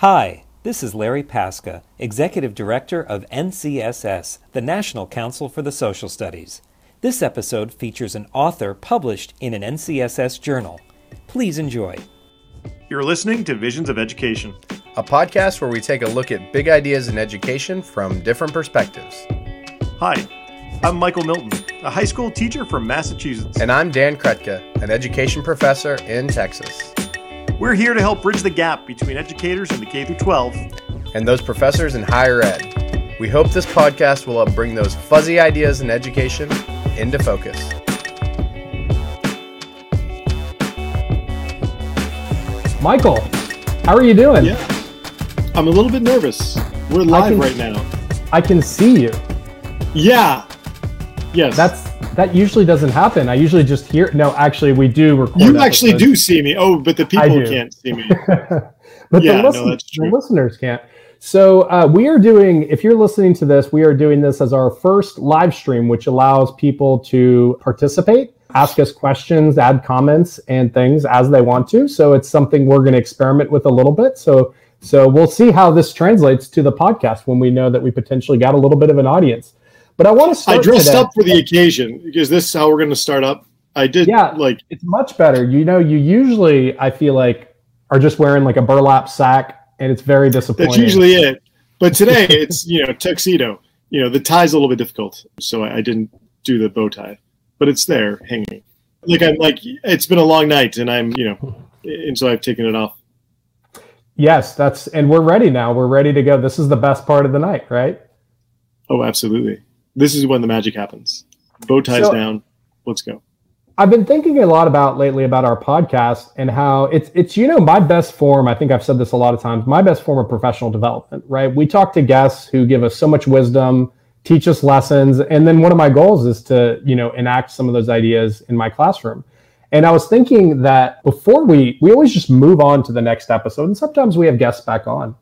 Hi, this is Larry Paska, Executive Director of NCSS, the National Council for the Social Studies. This episode features an author published in an NCSS journal. Please enjoy. You're listening to Visions of Education, a podcast where we take a look at big ideas in education from different perspectives. Hi, I'm Michael Milton, a high school teacher from Massachusetts. And I'm Dan Krutka, an education professor in Texas. We're here to help bridge the gap between educators in the K 12 and those professors in higher ed. We hope this podcast will help bring those fuzzy ideas in education into focus. Michael, how are you doing? Yeah. I'm a little bit nervous. We're live can, right now. I can see you. Yeah. Yes. That's that usually doesn't happen. I usually just hear. No, actually, we do record. You actually do see me. Oh, but the people can't see me. but yeah, the, listen, no, the listeners can't. So uh, we are doing. If you're listening to this, we are doing this as our first live stream, which allows people to participate, ask us questions, add comments, and things as they want to. So it's something we're going to experiment with a little bit. So so we'll see how this translates to the podcast when we know that we potentially got a little bit of an audience. But I want to start. I dressed today. up for the occasion because this is how we're going to start up. I did. Yeah, like it's much better. You know, you usually I feel like are just wearing like a burlap sack, and it's very disappointing. That's usually it. But today it's you know tuxedo. You know the tie's a little bit difficult, so I, I didn't do the bow tie, but it's there hanging. Like I'm like it's been a long night, and I'm you know, and so I've taken it off. Yes, that's and we're ready now. We're ready to go. This is the best part of the night, right? Oh, absolutely this is when the magic happens. Bow ties so, down. Let's go. I've been thinking a lot about lately about our podcast and how it's it's you know my best form. I think I've said this a lot of times. My best form of professional development, right? We talk to guests who give us so much wisdom, teach us lessons, and then one of my goals is to you know enact some of those ideas in my classroom. And I was thinking that before we we always just move on to the next episode, and sometimes we have guests back on.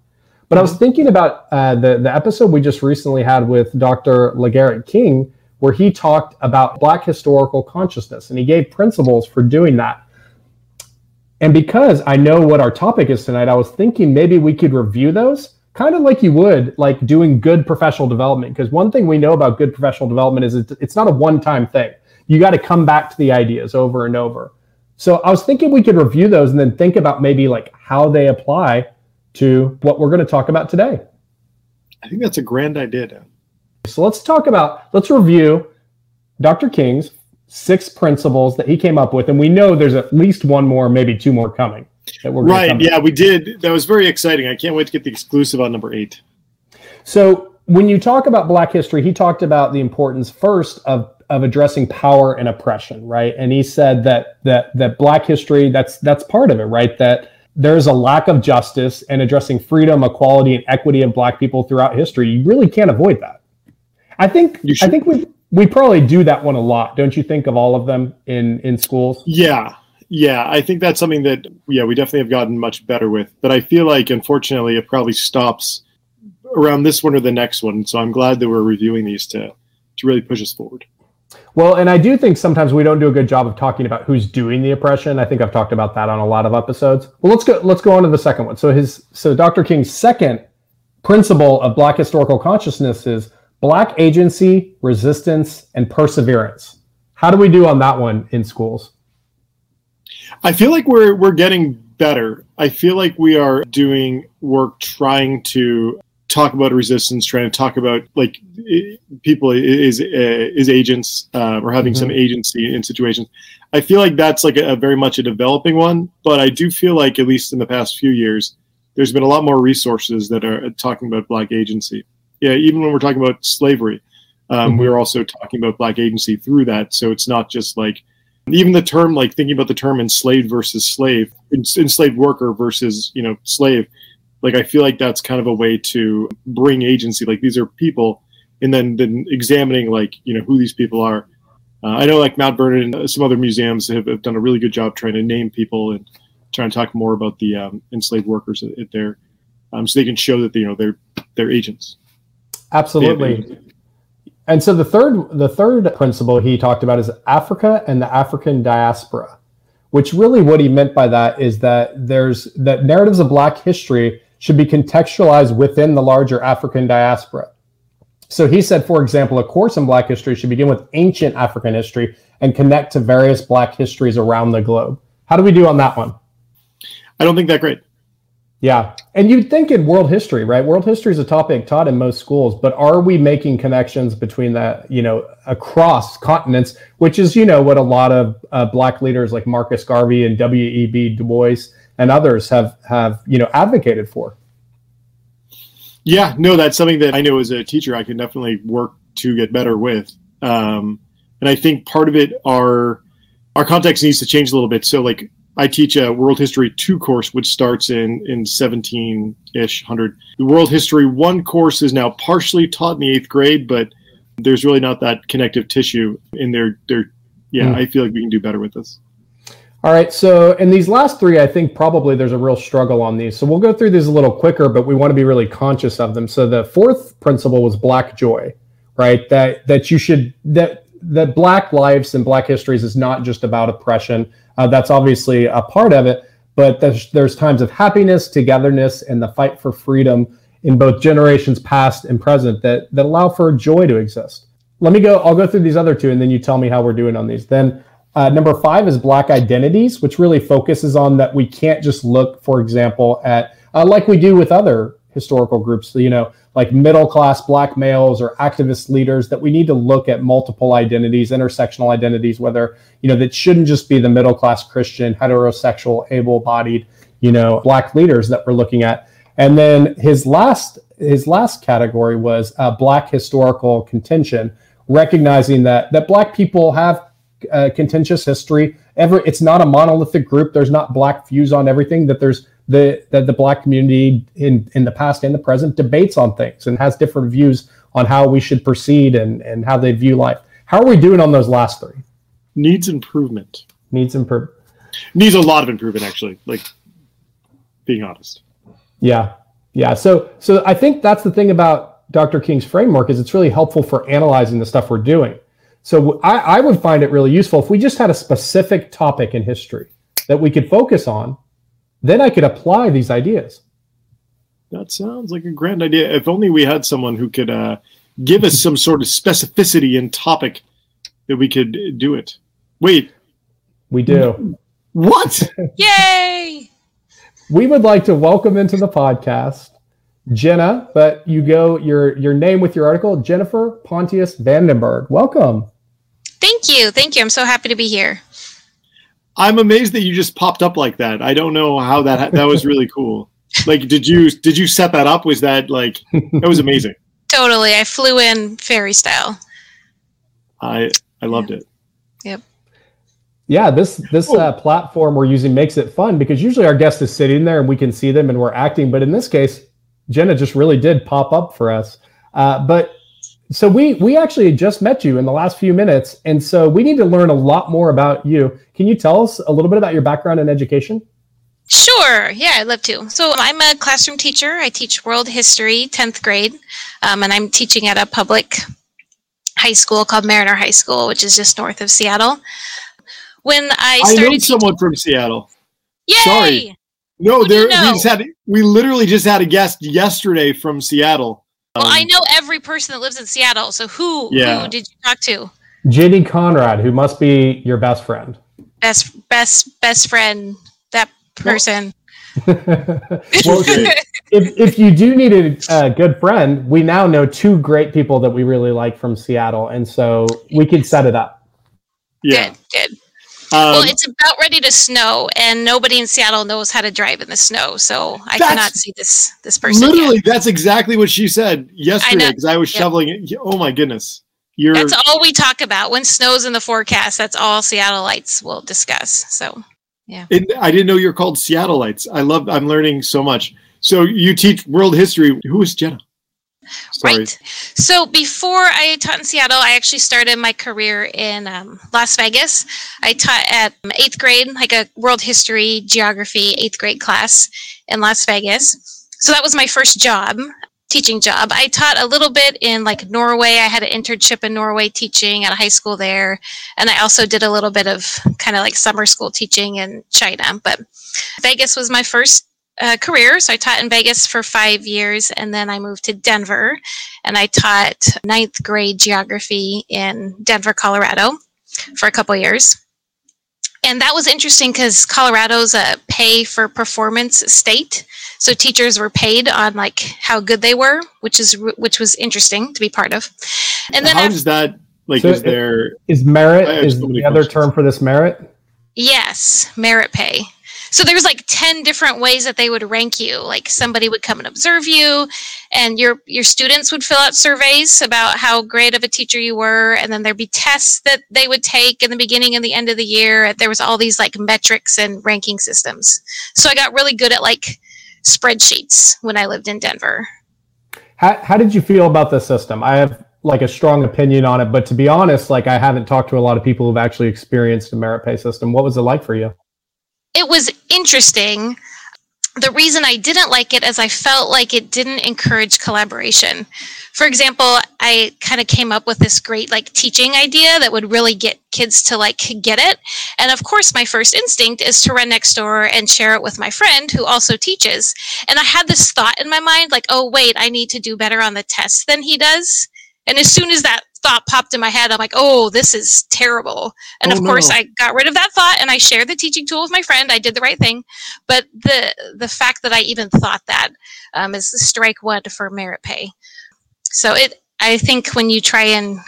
But I was thinking about uh, the the episode we just recently had with Dr. LaGarrett King, where he talked about Black historical consciousness, and he gave principles for doing that. And because I know what our topic is tonight, I was thinking maybe we could review those, kind of like you would like doing good professional development. Because one thing we know about good professional development is it's not a one time thing. You got to come back to the ideas over and over. So I was thinking we could review those and then think about maybe like how they apply to what we're going to talk about today. I think that's a grand idea, Dan. So let's talk about, let's review Dr. King's six principles that he came up with. And we know there's at least one more, maybe two more coming. That we're right. Yeah, we did. That was very exciting. I can't wait to get the exclusive on number eight. So when you talk about Black history, he talked about the importance first of of addressing power and oppression, right? And he said that that that Black history that's that's part of it, right? That there's a lack of justice and addressing freedom, equality, and equity of Black people throughout history. You really can't avoid that. I think I think we we probably do that one a lot, don't you think? Of all of them in in schools. Yeah, yeah. I think that's something that yeah we definitely have gotten much better with. But I feel like unfortunately it probably stops around this one or the next one. So I'm glad that we're reviewing these to to really push us forward. Well, and I do think sometimes we don't do a good job of talking about who's doing the oppression. I think I've talked about that on a lot of episodes. Well, let's go let's go on to the second one. So his so Dr. King's second principle of black historical consciousness is black agency, resistance, and perseverance. How do we do on that one in schools? I feel like we're we're getting better. I feel like we are doing work trying to talk about resistance, trying to talk about like people is is agents uh, or having mm-hmm. some agency in situations. I feel like that's like a, a, very much a developing one, but I do feel like at least in the past few years, there's been a lot more resources that are talking about black agency. Yeah, even when we're talking about slavery, um, mm-hmm. we're also talking about black agency through that. So it's not just like even the term like thinking about the term enslaved versus slave, enslaved worker versus you know slave like i feel like that's kind of a way to bring agency like these are people and then then examining like you know who these people are. Uh, i know like mount vernon and some other museums have, have, done a really good job trying to name people and trying to talk more about the um, enslaved workers at, at there um, so they can show that you know they're they're agents. Absolutely. And so the third the third principle he talked about is africa and the african diaspora which really what he meant by that is that there's that narratives of black history should be contextualized within the larger African diaspora. So he said, for example, a course in Black history should begin with ancient African history and connect to various Black histories around the globe. How do we do on that one? I don't think that great. Yeah. And you'd think in world history, right? World history is a topic taught in most schools, but are we making connections between that, you know, across continents, which is, you know, what a lot of uh, black leaders like Marcus Garvey and W.E.B. Du Bois and others have, have, you know, advocated for? Yeah, no, that's something that I know as a teacher I can definitely work to get better with. Um, and I think part of it are our context needs to change a little bit. So like I teach a World History two course, which starts in in seventeen ish hundred. The World History one course is now partially taught in the eighth grade, but there's really not that connective tissue in there. There, yeah, mm. I feel like we can do better with this. All right. So in these last three, I think probably there's a real struggle on these. So we'll go through these a little quicker, but we want to be really conscious of them. So the fourth principle was black joy, right? That that you should that that black lives and black histories is not just about oppression uh, that's obviously a part of it, but there's, there's times of happiness, togetherness, and the fight for freedom in both generations past and present that, that allow for joy to exist. Let me go, I'll go through these other two and then you tell me how we're doing on these. Then uh, number five is Black identities, which really focuses on that we can't just look, for example, at uh, like we do with other historical groups, you know, like middle class black males or activist leaders, that we need to look at multiple identities, intersectional identities, whether, you know, that shouldn't just be the middle class Christian, heterosexual, able bodied, you know, black leaders that we're looking at. And then his last his last category was uh, black historical contention, recognizing that that black people have uh, contentious history. Ever, it's not a monolithic group. There's not black views on everything. That there's the that the black community in in the past and the present debates on things and has different views on how we should proceed and and how they view life. How are we doing on those last three? Needs improvement. Needs improvement. Needs a lot of improvement, actually. Like being honest. Yeah, yeah. So so I think that's the thing about Dr. King's framework is it's really helpful for analyzing the stuff we're doing. So I, I would find it really useful if we just had a specific topic in history that we could focus on then I could apply these ideas. That sounds like a grand idea. If only we had someone who could uh, give us some sort of specificity in topic that we could do it. Wait. We do. What? Yay! We would like to welcome into the podcast Jenna, but you go your your name with your article, Jennifer Pontius Vandenberg. Welcome. Thank you. Thank you. I'm so happy to be here. I'm amazed that you just popped up like that. I don't know how that that was really cool. Like, did you did you set that up? Was that like that was amazing? totally. I flew in fairy style. I I loved yeah. it. Yep. Yeah, this this uh, platform we're using makes it fun because usually our guest is sitting there and we can see them and we're acting, but in this case, Jenna just really did pop up for us. Uh, but so we we actually just met you in the last few minutes, and so we need to learn a lot more about you. Can you tell us a little bit about your background in education? Sure. Yeah, I'd love to. So I'm a classroom teacher. I teach world history, 10th grade, um, and I'm teaching at a public high school called Mariner High School, which is just north of Seattle. When I started, I know someone from Seattle. Yay! Sorry. No, there we just had we literally just had a guest yesterday from Seattle. Well, um, I know every person that lives in Seattle. So who yeah. who did you talk to? Jenny Conrad, who must be your best friend. Best best best friend. That person. well, if, if you do need a, a, good friend, we now know two great people that we really like from Seattle, and so we can set it up. Yeah. Good, good. Um, well, it's about ready to snow, and nobody in Seattle knows how to drive in the snow, so I cannot see this this person. Literally, yet. that's exactly what she said yesterday because I, I, was yep. shoveling it. Oh my goodness! You're, that's all we talk about when snow's in the forecast. That's all Seattleites will discuss. So, yeah. It, I didn't know you're called Seattleites. I love. I'm learning so much. So you teach world history. Who is Jenna? Sorry. Right. So before I taught in Seattle, I actually started my career in um, Las Vegas. I taught at um, eighth grade, like a world history, geography, eighth grade class in Las Vegas. So that was my first job, teaching job. I taught a little bit in like Norway. I had an internship in Norway teaching at a high school there. And I also did a little bit of kind of like summer school teaching in China. But Vegas was my first uh, career. So I taught in Vegas for five years, and then I moved to Denver, and I taught ninth grade geography in Denver, Colorado, for a couple years. And that was interesting because Colorado's a pay for performance state, so teachers were paid on like how good they were, which is which was interesting to be part of. And then how after, does that like? So is there is merit is so the other term for this merit? Yes, merit pay. So there's like 10 different ways that they would rank you. Like somebody would come and observe you and your your students would fill out surveys about how great of a teacher you were and then there'd be tests that they would take in the beginning and the end of the year. There was all these like metrics and ranking systems. So I got really good at like spreadsheets when I lived in Denver. How how did you feel about the system? I have like a strong opinion on it, but to be honest, like I haven't talked to a lot of people who've actually experienced a merit pay system. What was it like for you? It was interesting. The reason I didn't like it is I felt like it didn't encourage collaboration. For example, I kind of came up with this great like teaching idea that would really get kids to like get it. And of course, my first instinct is to run next door and share it with my friend who also teaches. And I had this thought in my mind like, oh, wait, I need to do better on the test than he does. And as soon as that thought popped in my head. I'm like, oh, this is terrible. And oh, of course, no. I got rid of that thought and I shared the teaching tool with my friend. I did the right thing. But the the fact that I even thought that um, is strike one for merit pay. So it, I think when you try and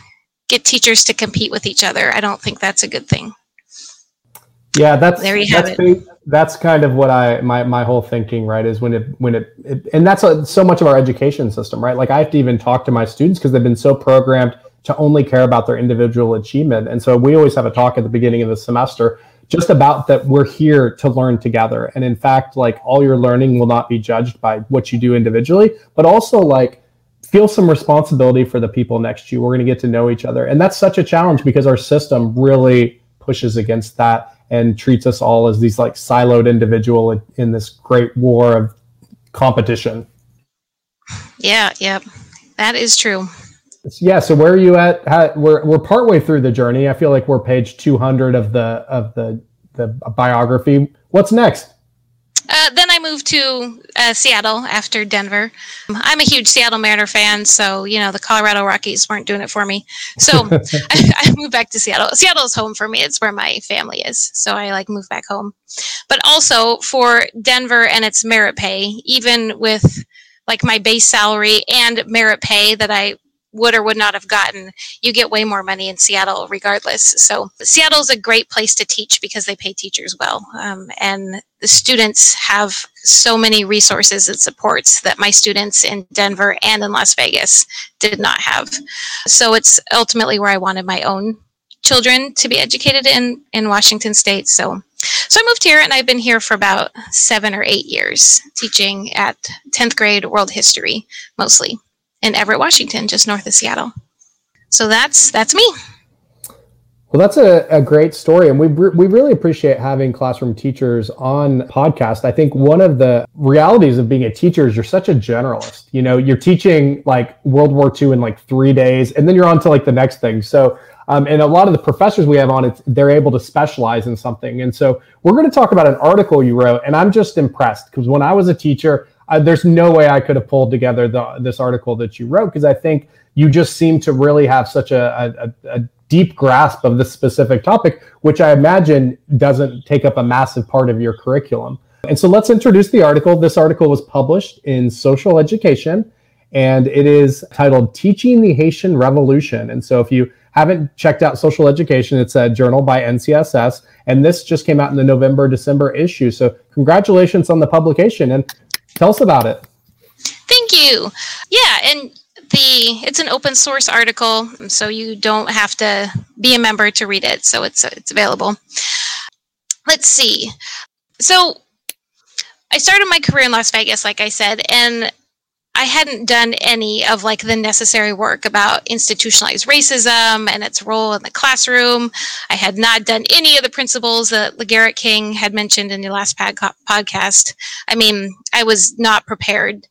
get teachers to compete with each other, I don't think that's a good thing. Yeah, that's there you have it. That's kind of what I my my whole thinking right is when it when it, it and that's a, so much of our education system right. Like I have to even talk to my students because they've been so programmed to only care about their individual achievement. And so we always have a talk at the beginning of the semester just about that we're here to learn together. And in fact, like all your learning will not be judged by what you do individually, but also like feel some responsibility for the people next to you. We're going to get to know each other. And that's such a challenge because our system really pushes against that and treats us all as these like siloed individual in this great war of competition. Yeah, yeah. That is true yeah so where are you at How, we're we're partway through the journey i feel like we're page 200 of the of the the biography what's next uh, then I moved to uh, Seattle after Denver. I'm a huge Seattle Mariner fan, so you know the Colorado Rockies weren't doing it for me. So I, I, moved back to Seattle. Seattle is home for me. It's where my family is, so I like moved back home. But also for Denver and its merit pay, even with like my base salary and merit pay that I would or would not have gotten, you get way more money in Seattle regardless. So Seattle is a great place to teach because they pay teachers well. Um, and the students have so many resources and supports that my students in Denver and in Las Vegas did not have. So it's ultimately where I wanted my own children to be educated in, in Washington state. So so I moved here and I've been here for about seven or eight years teaching at 10th grade world history mostly in Everett, Washington, just north of Seattle. So that's that's me. Well, that's a, a great story, and we we really appreciate having classroom teachers on podcast. I think one of the realities of being a teacher is you're such a generalist. You know, you're teaching like World War II in like three days, and then you're on to like the next thing. So, um, and a lot of the professors we have on it, they're able to specialize in something. And so, we're going to talk about an article you wrote, and I'm just impressed because when I was a teacher, uh, there's no way I could have pulled together the, this article that you wrote because I think you just seem to really have such a, a, a deep grasp of this specific topic, which I imagine doesn't take up a massive part of your curriculum. And so let's introduce the article. This article was published in Social Education and it is titled Teaching the Haitian Revolution. And so if you haven't checked out Social Education, it's a journal by NCSS. And this just came out in the November December issue. So congratulations on the publication. And Tell us about it. Thank you. Yeah, and the it's an open source article, so you don't have to be a member to read it. So it's it's available. Let's see. So I started my career in Las Vegas, like I said, and I hadn't done any of like the necessary work about institutionalized racism and its role in the classroom. I had not done any of the principles that LaGarrett King had mentioned in the last podcast. I mean, I was not prepared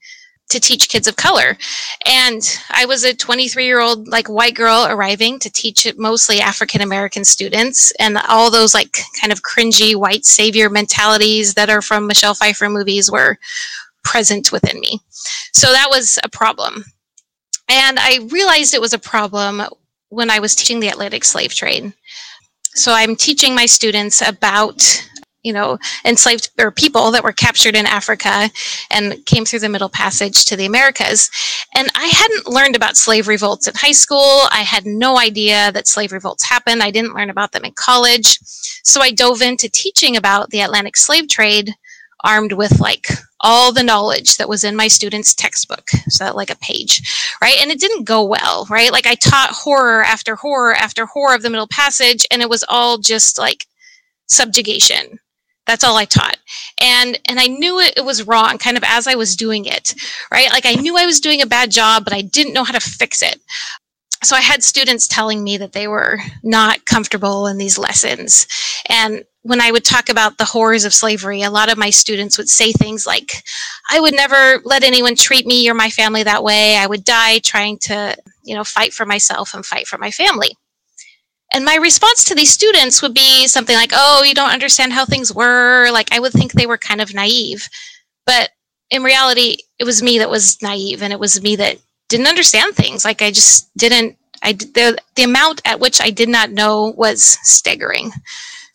to teach kids of color. And I was a 23 year old like white girl arriving to teach mostly African American students and all those like kind of cringy white savior mentalities that are from Michelle Pfeiffer movies were present within me. So that was a problem. And I realized it was a problem when I was teaching the Atlantic slave trade. So I'm teaching my students about you know, enslaved or people that were captured in Africa and came through the Middle Passage to the Americas. And I hadn't learned about slave revolts in high school. I had no idea that slave revolts happened. I didn't learn about them in college. So I dove into teaching about the Atlantic slave trade armed with like all the knowledge that was in my students' textbook. So like a page, right? And it didn't go well, right? Like I taught horror after horror after horror of the Middle Passage, and it was all just like subjugation that's all I taught. And and I knew it, it was wrong kind of as I was doing it, right? Like I knew I was doing a bad job, but I didn't know how to fix it. So I had students telling me that they were not comfortable in these lessons. And when I would talk about the horrors of slavery, a lot of my students would say things like, I would never let anyone treat me or my family that way. I would die trying to, you know, fight for myself and fight for my family. And my response to these students would be something like, oh, you don't understand how things were. Like, I would think they were kind of naive. But in reality, it was me that was naive and it was me that didn't understand things. Like, I just didn't, I, the, the amount at which I did not know was staggering.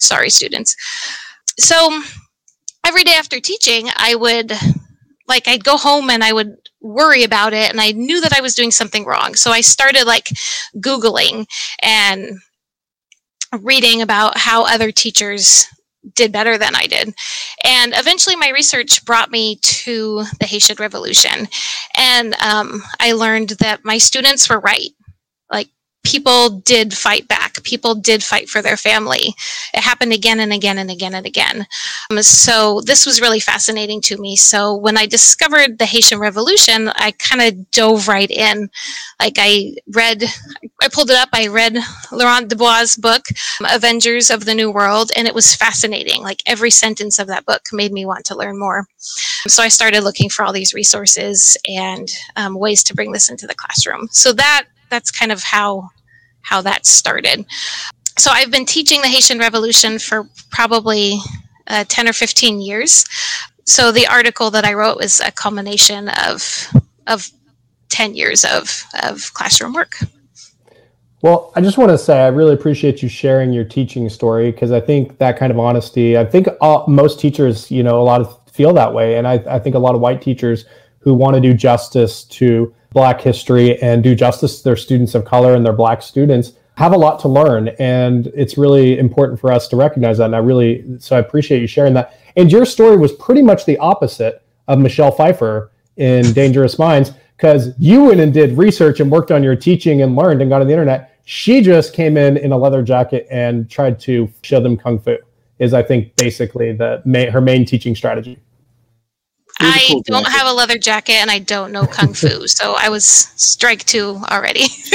Sorry, students. So every day after teaching, I would, like, I'd go home and I would worry about it and I knew that I was doing something wrong. So I started like Googling and reading about how other teachers did better than I did. And eventually, my research brought me to the Haitian Revolution. And um, I learned that my students were right. Like, people did fight back. People did fight for their family. It happened again and again and again and again. Um, so this was really fascinating to me. So when I discovered the Haitian Revolution, I kind of dove right in. Like I read, I pulled it up. I read Laurent Dubois' book, Avengers of the New World, and it was fascinating. Like every sentence of that book made me want to learn more. So I started looking for all these resources and um, ways to bring this into the classroom. So that that's kind of how how that started. So I've been teaching the Haitian Revolution for probably uh, 10 or 15 years. So the article that I wrote was a culmination of of 10 years of, of classroom work. Well, I just want to say I really appreciate you sharing your teaching story because I think that kind of honesty, I think all, most teachers, you know, a lot of feel that way. And I, I think a lot of white teachers who want to do justice to Black history and do justice to their students of color and their Black students have a lot to learn. And it's really important for us to recognize that. And I really, so I appreciate you sharing that. And your story was pretty much the opposite of Michelle Pfeiffer in Dangerous Minds because you went and did research and worked on your teaching and learned and got on the internet. She just came in in a leather jacket and tried to show them kung fu. Is I think basically the her main teaching strategy. I cool don't have a leather jacket and I don't know kung fu, so I was strike two already.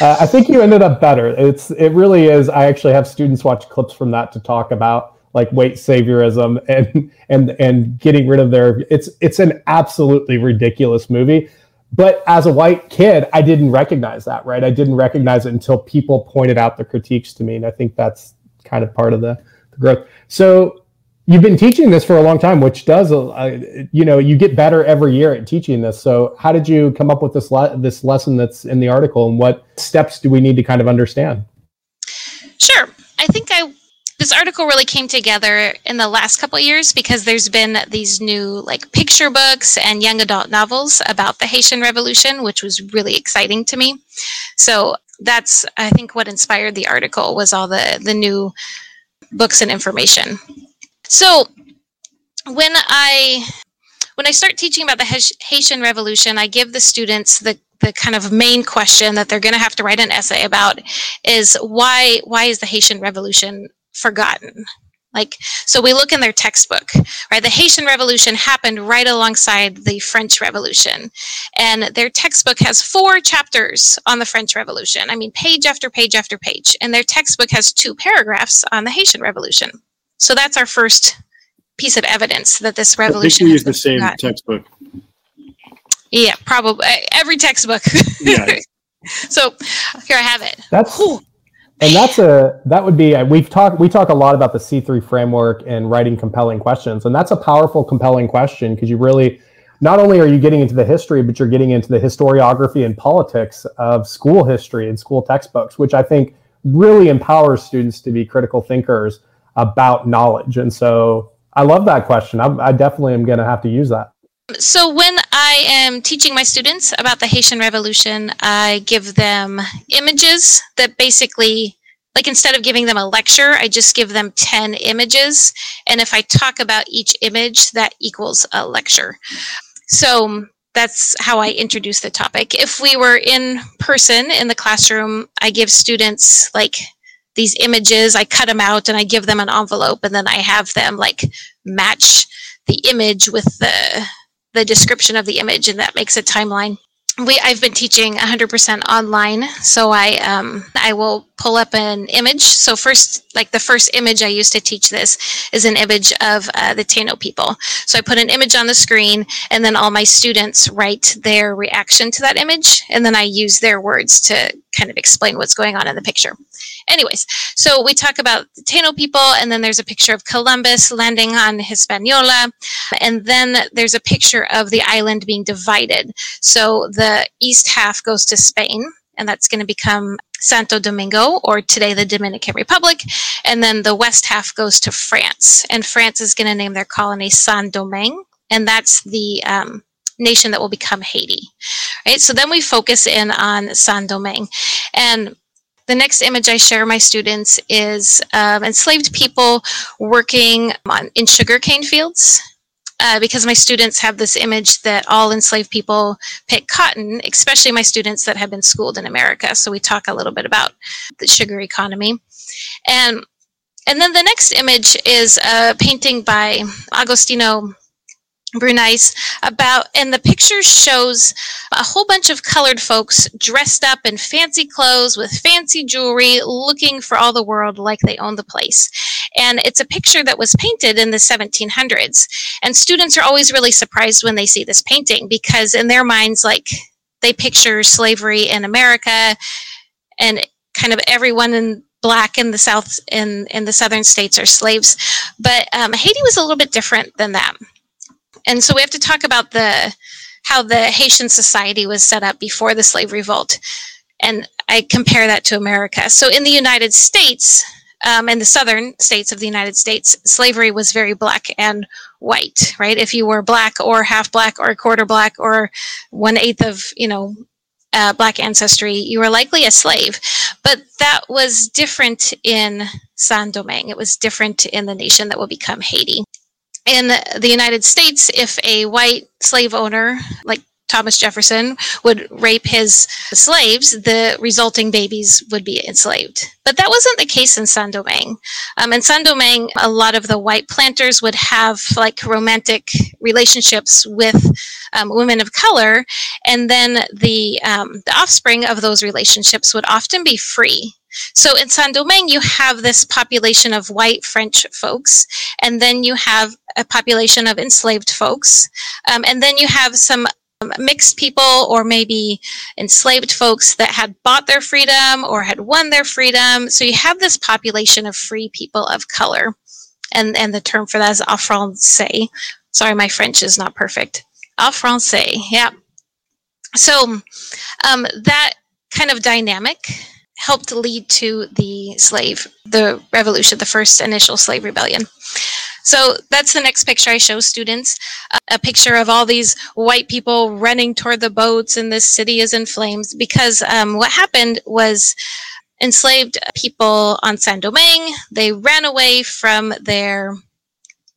uh, I think you ended up better. It's it really is. I actually have students watch clips from that to talk about like white saviorism and and and getting rid of their. It's it's an absolutely ridiculous movie. But as a white kid, I didn't recognize that, right? I didn't recognize it until people pointed out the critiques to me, and I think that's kind of part of the, the growth. So you've been teaching this for a long time which does uh, you know you get better every year at teaching this. So how did you come up with this le- this lesson that's in the article and what steps do we need to kind of understand? Sure. I think i this article really came together in the last couple years because there's been these new like picture books and young adult novels about the haitian revolution which was really exciting to me. So that's i think what inspired the article was all the the new books and information so when I when I start teaching about the Haitian Revolution, I give the students the the kind of main question that they're going to have to write an essay about is why why is the Haitian Revolution forgotten? Like so we look in their textbook, right? The Haitian Revolution happened right alongside the French Revolution. And their textbook has four chapters on the French Revolution. I mean page after page after page. And their textbook has two paragraphs on the Haitian Revolution. So that's our first piece of evidence that this revolution. I think we use the same forgotten. textbook. Yeah, probably eh, every textbook. Yeah. so here I have it. That's and that's a that would be uh, we've talked we talk a lot about the C3 framework and writing compelling questions, and that's a powerful, compelling question because you really not only are you getting into the history, but you're getting into the historiography and politics of school history and school textbooks, which I think really empowers students to be critical thinkers about knowledge. And so I love that question. I, I definitely am going to have to use that. So, when I am teaching my students about the Haitian Revolution, I give them images that basically, like instead of giving them a lecture, I just give them 10 images. And if I talk about each image, that equals a lecture. So, that's how I introduce the topic. If we were in person in the classroom, I give students like these images, I cut them out and I give them an envelope, and then I have them like match the image with the the description of the image, and that makes a timeline. We I've been teaching 100% online, so I um, I will pull up an image. So first, like the first image I used to teach this is an image of uh, the Taino people. So I put an image on the screen, and then all my students write their reaction to that image, and then I use their words to kind of explain what's going on in the picture. Anyways, so we talk about the Taino people, and then there's a picture of Columbus landing on Hispaniola, and then there's a picture of the island being divided. So the east half goes to Spain, and that's going to become Santo Domingo, or today the Dominican Republic, and then the west half goes to France, and France is going to name their colony Saint Domingue, and that's the um, nation that will become Haiti. Right. So then we focus in on Saint Domingue, and the next image I share my students is um, enslaved people working on, in sugarcane fields. Uh, because my students have this image that all enslaved people pick cotton, especially my students that have been schooled in America. So we talk a little bit about the sugar economy. And and then the next image is a painting by Agostino Brunias about and the picture shows a whole bunch of colored folks dressed up in fancy clothes with fancy jewelry looking for all the world like they own the place. And it's a picture that was painted in the 1700s and students are always really surprised when they see this painting because in their minds like they picture slavery in america and kind of everyone in black in the south in in the southern states are slaves. But um, haiti was a little bit different than that and so we have to talk about the how the Haitian society was set up before the slave revolt, and I compare that to America. So in the United States, um, in the southern states of the United States, slavery was very black and white, right? If you were black or half black or a quarter black or one eighth of, you know, uh, black ancestry, you were likely a slave. But that was different in Saint Domingue. It was different in the nation that will become Haiti in the United States, if a white slave owner, like Thomas Jefferson, would rape his slaves, the resulting babies would be enslaved. But that wasn't the case in Saint Domingue. Um, in Saint Domingue, a lot of the white planters would have like romantic relationships with um, women of color, and then the um, the offspring of those relationships would often be free. So in Saint Domingue, you have this population of white French folks, and then you have a population of enslaved folks, um, and then you have some mixed people or maybe enslaved folks that had bought their freedom or had won their freedom. So you have this population of free people of color. And, and the term for that is affranchis. Sorry, my French is not perfect. Affranchis, yeah. So um, that kind of dynamic helped lead to the slave, the revolution, the first initial slave rebellion. So that's the next picture I show students. A picture of all these white people running toward the boats and this city is in flames because um, what happened was enslaved people on Saint Domingue, they ran away from their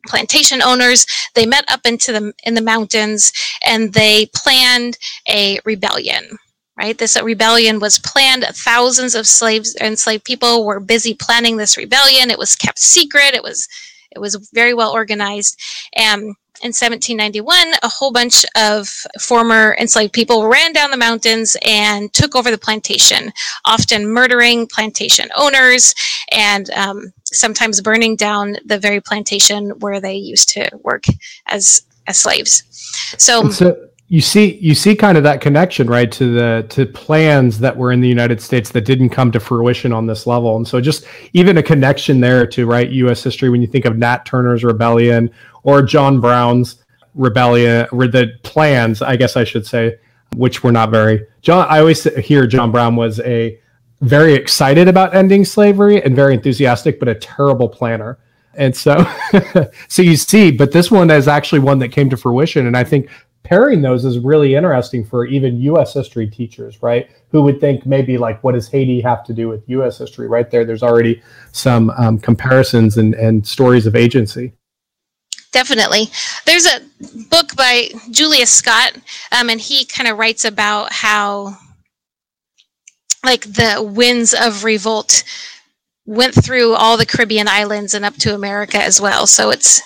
plantation owners. They met up into the in the mountains and they planned a rebellion right? This rebellion was planned. Thousands of slaves enslaved people were busy planning this rebellion. It was kept secret. It was it was very well organized. And in 1791, a whole bunch of former enslaved people ran down the mountains and took over the plantation, often murdering plantation owners and um, sometimes burning down the very plantation where they used to work as as slaves. So, so you see you see kind of that connection right to the to plans that were in the united states that didn't come to fruition on this level. And so just even a connection there to right us history when you think of nat turner's rebellion or john brown's rebellion or the plans i guess i should say which were not very john i always hear john brown was a very excited about ending slavery and very enthusiastic but a terrible planner. And so so you see but this one is actually one that came to fruition. And i think pairing those is really interesting for even U.S. history teachers, right? Who would think maybe like, what does Haiti have to do with U.S. history? Right there, there's already some um, comparisons and, and stories of agency. Definitely. There's a book by Julius Scott, um, and he kind of writes about how, like, the winds of revolt went through all the Caribbean islands and up to America as well. So it's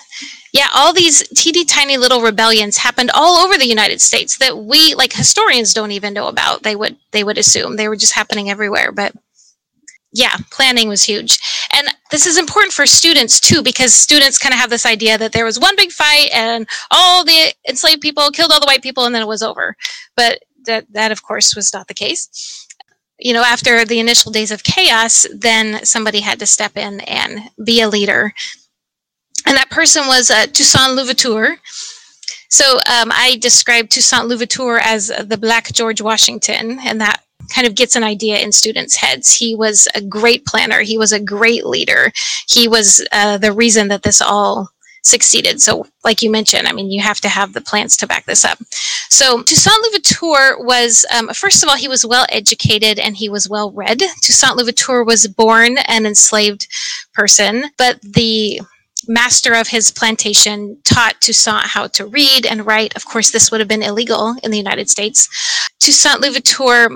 yeah, all these teeny tiny little rebellions happened all over the United States that we like historians don't even know about. They would they would assume they were just happening everywhere, but yeah, planning was huge. And this is important for students too, because students kind of have this idea that there was one big fight and all the enslaved people killed all the white people and then it was over. But that, that of course was not the case. You know, after the initial days of chaos, then somebody had to step in and be a leader and that person was uh, Toussaint Louverture. So um, I described Toussaint Louverture as the Black George Washington, and that kind of gets an idea in students' heads. He was a great planner. He was a great leader. He was uh, the reason that this all succeeded. So, like you mentioned, I mean, you have to have the plants to back this up. So, Toussaint Louverture was, um, first of all, he was well educated and he was well read. Toussaint Louverture was born an enslaved person, but the master of his plantation taught Toussaint how to read and write. Of course, this would have been illegal in the United States. Toussaint Louverture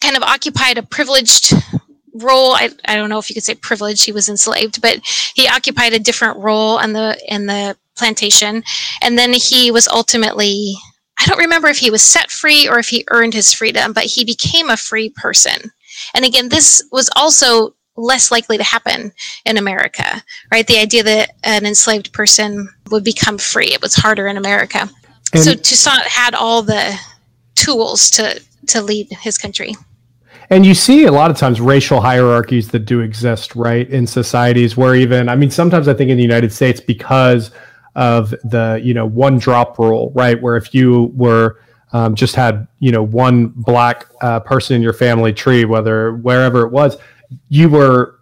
kind of occupied a privileged role. I, I don't know if you could say privileged. He was enslaved, but he occupied a different role in the in the plantation. And then he was ultimately I don't remember if he was set free or if he earned his freedom, but he became a free person. And again, this was also less likely to happen in America, right? The idea that an enslaved person would become free, it was harder in America. And so Toussaint had all the tools to, to lead his country. And you see a lot of times racial hierarchies that do exist, right, in societies where even, I mean, sometimes I think in the United States because of the, you know, one drop rule, right, where if you were um, just had, you know, one black uh, person in your family tree, whether wherever it was, you were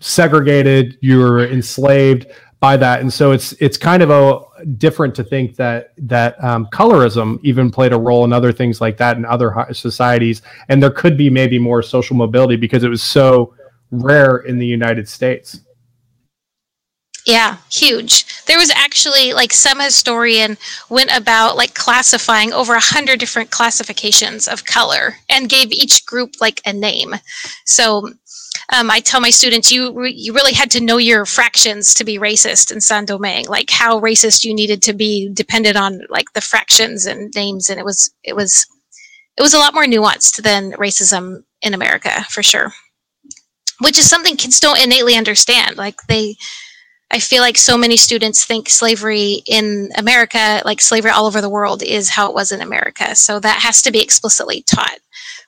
segregated, you were enslaved by that, and so it's it's kind of a different to think that that um, colorism even played a role in other things like that in other societies, and there could be maybe more social mobility because it was so rare in the United States. Yeah, huge. There was actually like some historian went about like classifying over a hundred different classifications of color and gave each group like a name. So um, I tell my students, you you really had to know your fractions to be racist in Saint Domingue. Like how racist you needed to be depended on like the fractions and names, and it was it was it was a lot more nuanced than racism in America for sure. Which is something kids don't innately understand. Like they, I feel like so many students think slavery in America, like slavery all over the world, is how it was in America. So that has to be explicitly taught,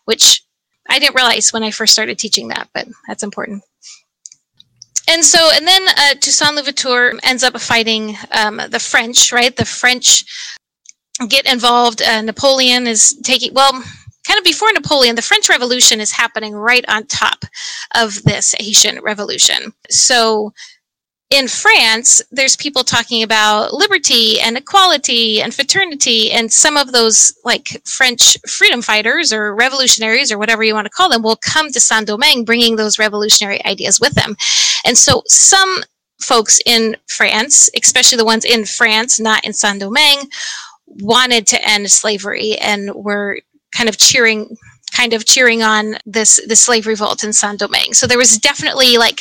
which I didn't realize when I first started teaching that, but that's important. And so, and then uh, Toussaint Louverture ends up fighting um, the French, right? The French get involved. Uh, Napoleon is taking, well, kind of before Napoleon, the French Revolution is happening right on top of this Haitian Revolution. So in France, there's people talking about liberty and equality and fraternity, and some of those like French freedom fighters or revolutionaries or whatever you want to call them will come to Saint Domingue bringing those revolutionary ideas with them. And so some folks in France, especially the ones in France, not in Saint Domingue, wanted to end slavery and were kind of cheering kind of cheering on this the slave revolt in Saint Domingue. So there was definitely like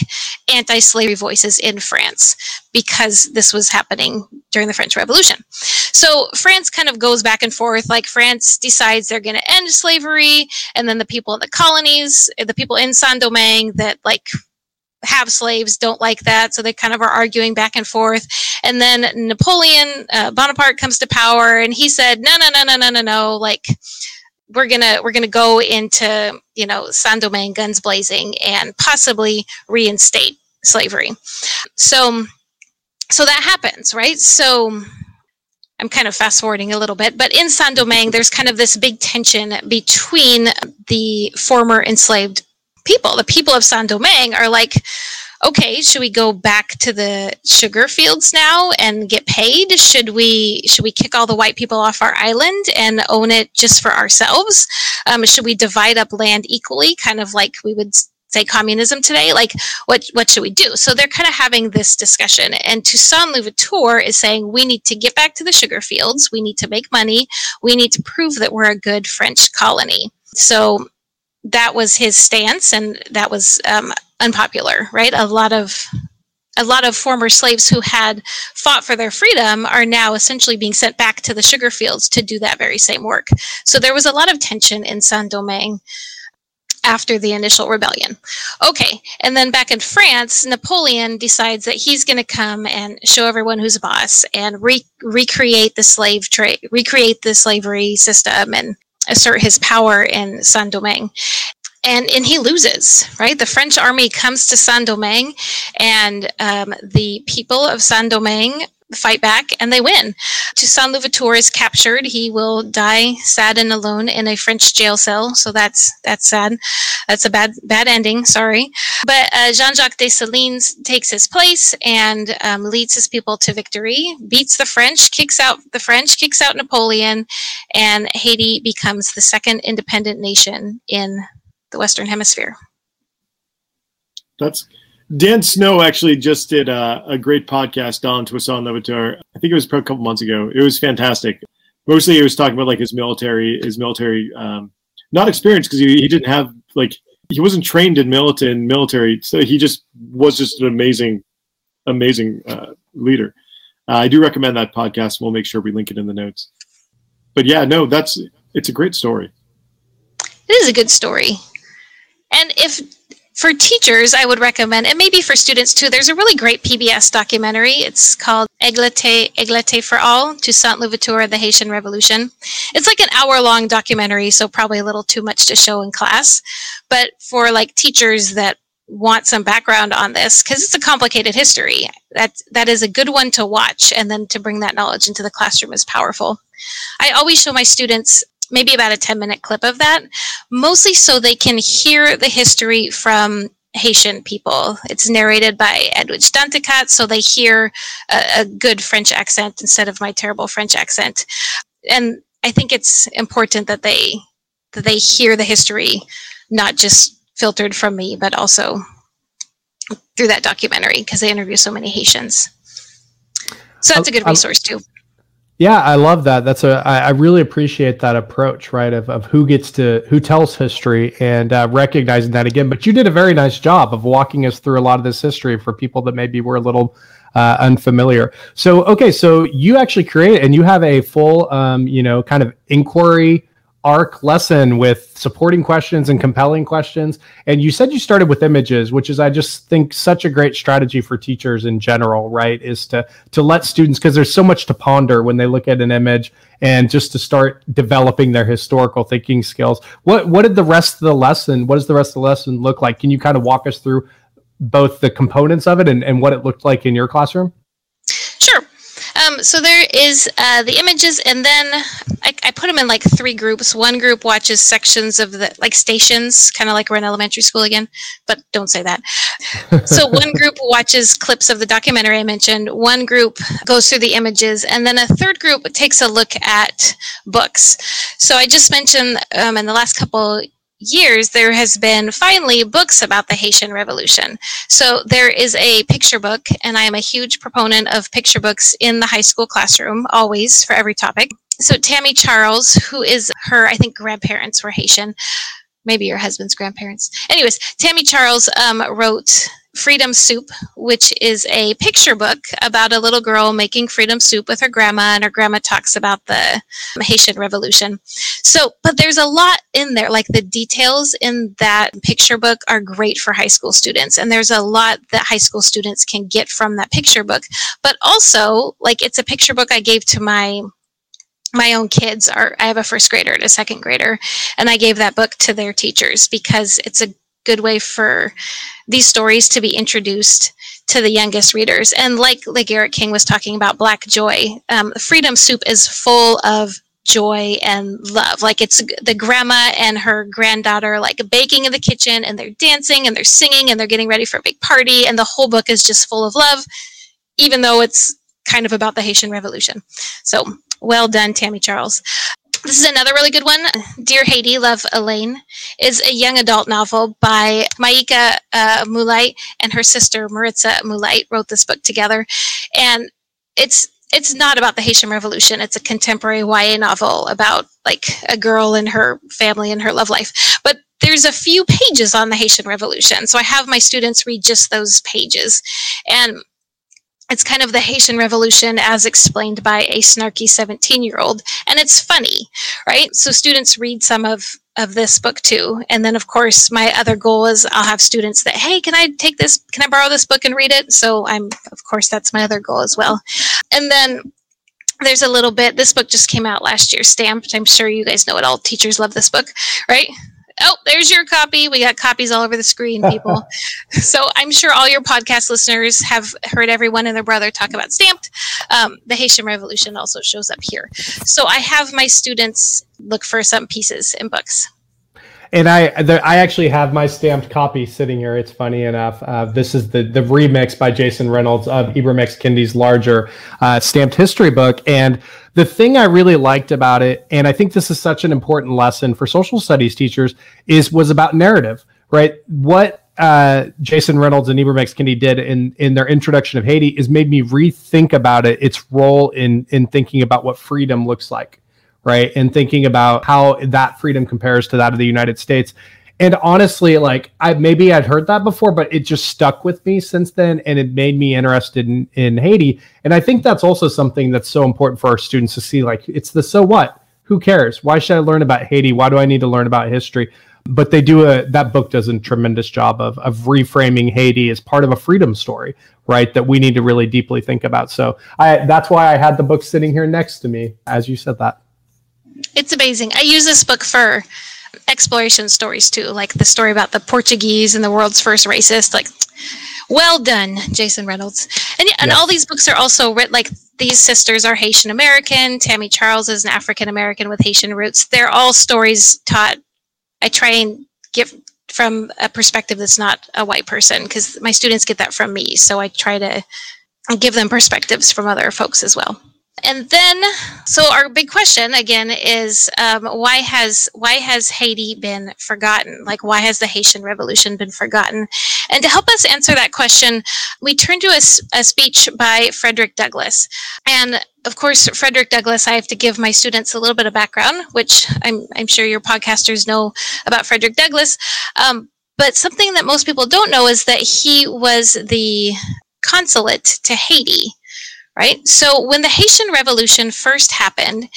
anti-slavery voices in France because this was happening during the French Revolution. So France kind of goes back and forth. Like France decides they're going to end slavery, and then the people in the colonies, the people in Saint Domingue that like have slaves don't like that. So they kind of are arguing back and forth. And then Napoleon uh, Bonaparte comes to power and he said, no, no, no, no, no, no, no. Like, we're gonna we're gonna go into you know Saint Domingue guns blazing and possibly reinstate slavery. So so that happens, right? So I'm kind of fast forwarding a little bit, but in Saint Domingue, there's kind of this big tension between the former enslaved people. The people of Saint Domingue are like, okay, should we go back to the sugar fields now and get paid? Should we should we kick all the white people off our island and own it just for ourselves? Um, should we divide up land equally, kind of like we would say communism today? Like, what what should we do? So they're kind of having this discussion, and Toussaint Louverture is saying we need to get back to the sugar fields. We need to make money. We need to prove that we're a good French colony. So that was his stance, and that was um, unpopular, right? A lot of a lot of former slaves who had fought for their freedom are now essentially being sent back to the sugar fields to do that very same work. So there was a lot of tension in Saint Domingue after the initial rebellion. Okay, and then back in France, Napoleon decides that he's going to come and show everyone who's boss and re- recreate the slave trade, recreate the slavery system, and assert his power in Saint Domingue. And, and he loses, right? The French army comes to Saint Domingue, and um, the people of Saint Domingue fight back and they win. Toussaint Louverture is captured. He will die sad and alone in a French jail cell. So that's that's sad. That's a bad bad ending. Sorry, but uh, Jean-Jacques Dessalines takes his place and um, leads his people to victory. Beats the French, kicks out the French, kicks out Napoleon, and Haiti becomes the second independent nation in the Western Hemisphere. That's Dan Snow actually just did a, a great podcast on Toussaint Louverture. I think it was a couple months ago. It was fantastic. Mostly, he was talking about like his military, his military, um, not experience because he, he didn't have like he wasn't trained in military, military, so he just was just an amazing, amazing uh, leader. Uh, I do recommend that podcast. We'll make sure we link it in the notes. But yeah, no, that's it's a great story. It is a good story. And if for teachers, I would recommend, and maybe for students too, there's a really great PBS documentary. It's called Égalité, Égalité for All, Toussaint Louverture, The Haitian Revolution. It's like an hour long documentary, so probably a little too much to show in class. But for like teachers that want some background on this, because it's a complicated history, that, that is a good one to watch. And then to bring that knowledge into the classroom is powerful. I always show my students maybe about a 10 minute clip of that, mostly so they can hear the history from Haitian people. It's narrated by Edwidge Danticat, so they hear a, a, good French accent instead of my terrible French accent. And I think it's important that they that they hear the history, not just filtered from me, but also through that documentary because they interview so many Haitians. So that's a um, good um, resource too. Yeah, I love that. That's a I, I really appreciate that approach, right? Of of who gets to who tells history and uh, recognizing that again. But you did a very nice job of walking us through a lot of this history for people that maybe were a little uh, unfamiliar. So okay, so you actually create and you have a full, um, you know, kind of inquiry arc lesson with supporting questions and compelling questions. And you said you started with images, which is I just think such a great strategy for teachers in general, right? Is to to let students because there's so much to ponder when they look at an image and just to start developing their historical thinking skills. What what did the rest of the lesson, what does the rest of the lesson look like? Can you kind of walk us through both the components of it and, and what it looked like in your classroom? Um, so there is uh, the images, and then I, I, put them in like three groups. One group watches sections of the like stations, kind of like we're in elementary school again, but don't say that. so one group watches clips of the documentary I mentioned. One group goes through the images, and then a third group takes a look at books. So I just mentioned um, in the last couple years, there has been finally books about the Haitian Revolution. So there is a picture book, and I am a huge proponent of picture books in the high school classroom, always for every topic. So Tammy Charles, who is her, I think, grandparents were Haitian, maybe your husband's grandparents. Anyways, Tammy Charles um, wrote Freedom Soup, which is a picture book about a little girl making freedom soup with her grandma, and her grandma talks about the Haitian Revolution. So, but there's a lot in there. Like the details in that picture book are great for high school students, and there's a lot that high school students can get from that picture book. But also, like it's a picture book I gave to my my own kids are i have a first grader and a second grader and i gave that book to their teachers because it's a good way for these stories to be introduced to the youngest readers. And like like LaGarrett King was talking about Black Joy, um, Freedom Soup is full of joy and love. Like it's the grandma and her granddaughter like baking in the kitchen and they're dancing and they're singing and they're getting ready for a big party and the whole book is just full of love, even though it's kind of about the Haitian Revolution. So well done, Tammy Charles. This is another really good one. Dear Haiti, Love Alaine is a young adult novel by Maika uh, and her sister Maritza Moulite wrote this book together. And it's it's not about the Haitian Revolution. It's a contemporary YA novel about like a girl and her family and her love life. But there's a few pages on the Haitian Revolution. So I have my students read just those pages. And it's kind of the Haitian Revolution as explained by a snarky 17 year old. And it's funny, right? So students read some of, of this book too. And then, of course, my other goal is I'll have students that, hey, can I take this? Can I borrow this book and read it? So I'm, of course, that's my other goal as well. And then there's a little bit, this book just came out last year, Stamped. I'm sure you guys know it all. Teachers love this book, right? Oh, there's your copy. We got copies all over the screen, people. so I'm sure all your podcast listeners have heard everyone and their brother talk about Stamped. Um, the Haitian Revolution also shows up here. So I have my students look for some pieces in books. And I, the, I actually have my stamped copy sitting here. It's funny enough. Uh, this is the the remix by Jason Reynolds of Ibram X. Kendi's larger uh, stamped history book. And the thing I really liked about it, and I think this is such an important lesson for social studies teachers, is was about narrative, right? What uh, Jason Reynolds and Ibram X. Kendi did in in their introduction of Haiti is made me rethink about it, its role in in thinking about what freedom looks like right? And thinking about how that freedom compares to that of the United States. And honestly, like I maybe I'd heard that before, but it just stuck with me since then, and it made me interested in, in Haiti. And I think that's also something that's so important for our students to see. Like it's the so what? Who cares? Why should I learn about Haiti? Why do I need to learn about history? But they do a that book does a tremendous job of of reframing Haiti as part of a freedom story, right? That we need to really deeply think about. So I that's why I had the book sitting here next to me, as you said that it's amazing. I use this book for exploration stories too, like the story about the Portuguese and the world's first racist. Like, well done, Jason Reynolds. And yeah, and all these books are also written like these sisters are Haitian American. Tammy Charles is an African American with Haitian roots. They're all stories taught. I try and give from a perspective that's not a white person because my students get that from me. So I try to give them perspectives from other folks as well and then so our big question again is um, why has why has haiti been forgotten? Like why has the haitian revolution been forgotten? And to help us answer that question we turn to a, a speech by frederick douglass. And of course frederick douglass i have to give my students a little bit of background which i'm, I'm sure your podcasters know about frederick douglass. Um, but something that most people don't know is that he was the consulate to haiti right? So when the Haitian Revolution first happened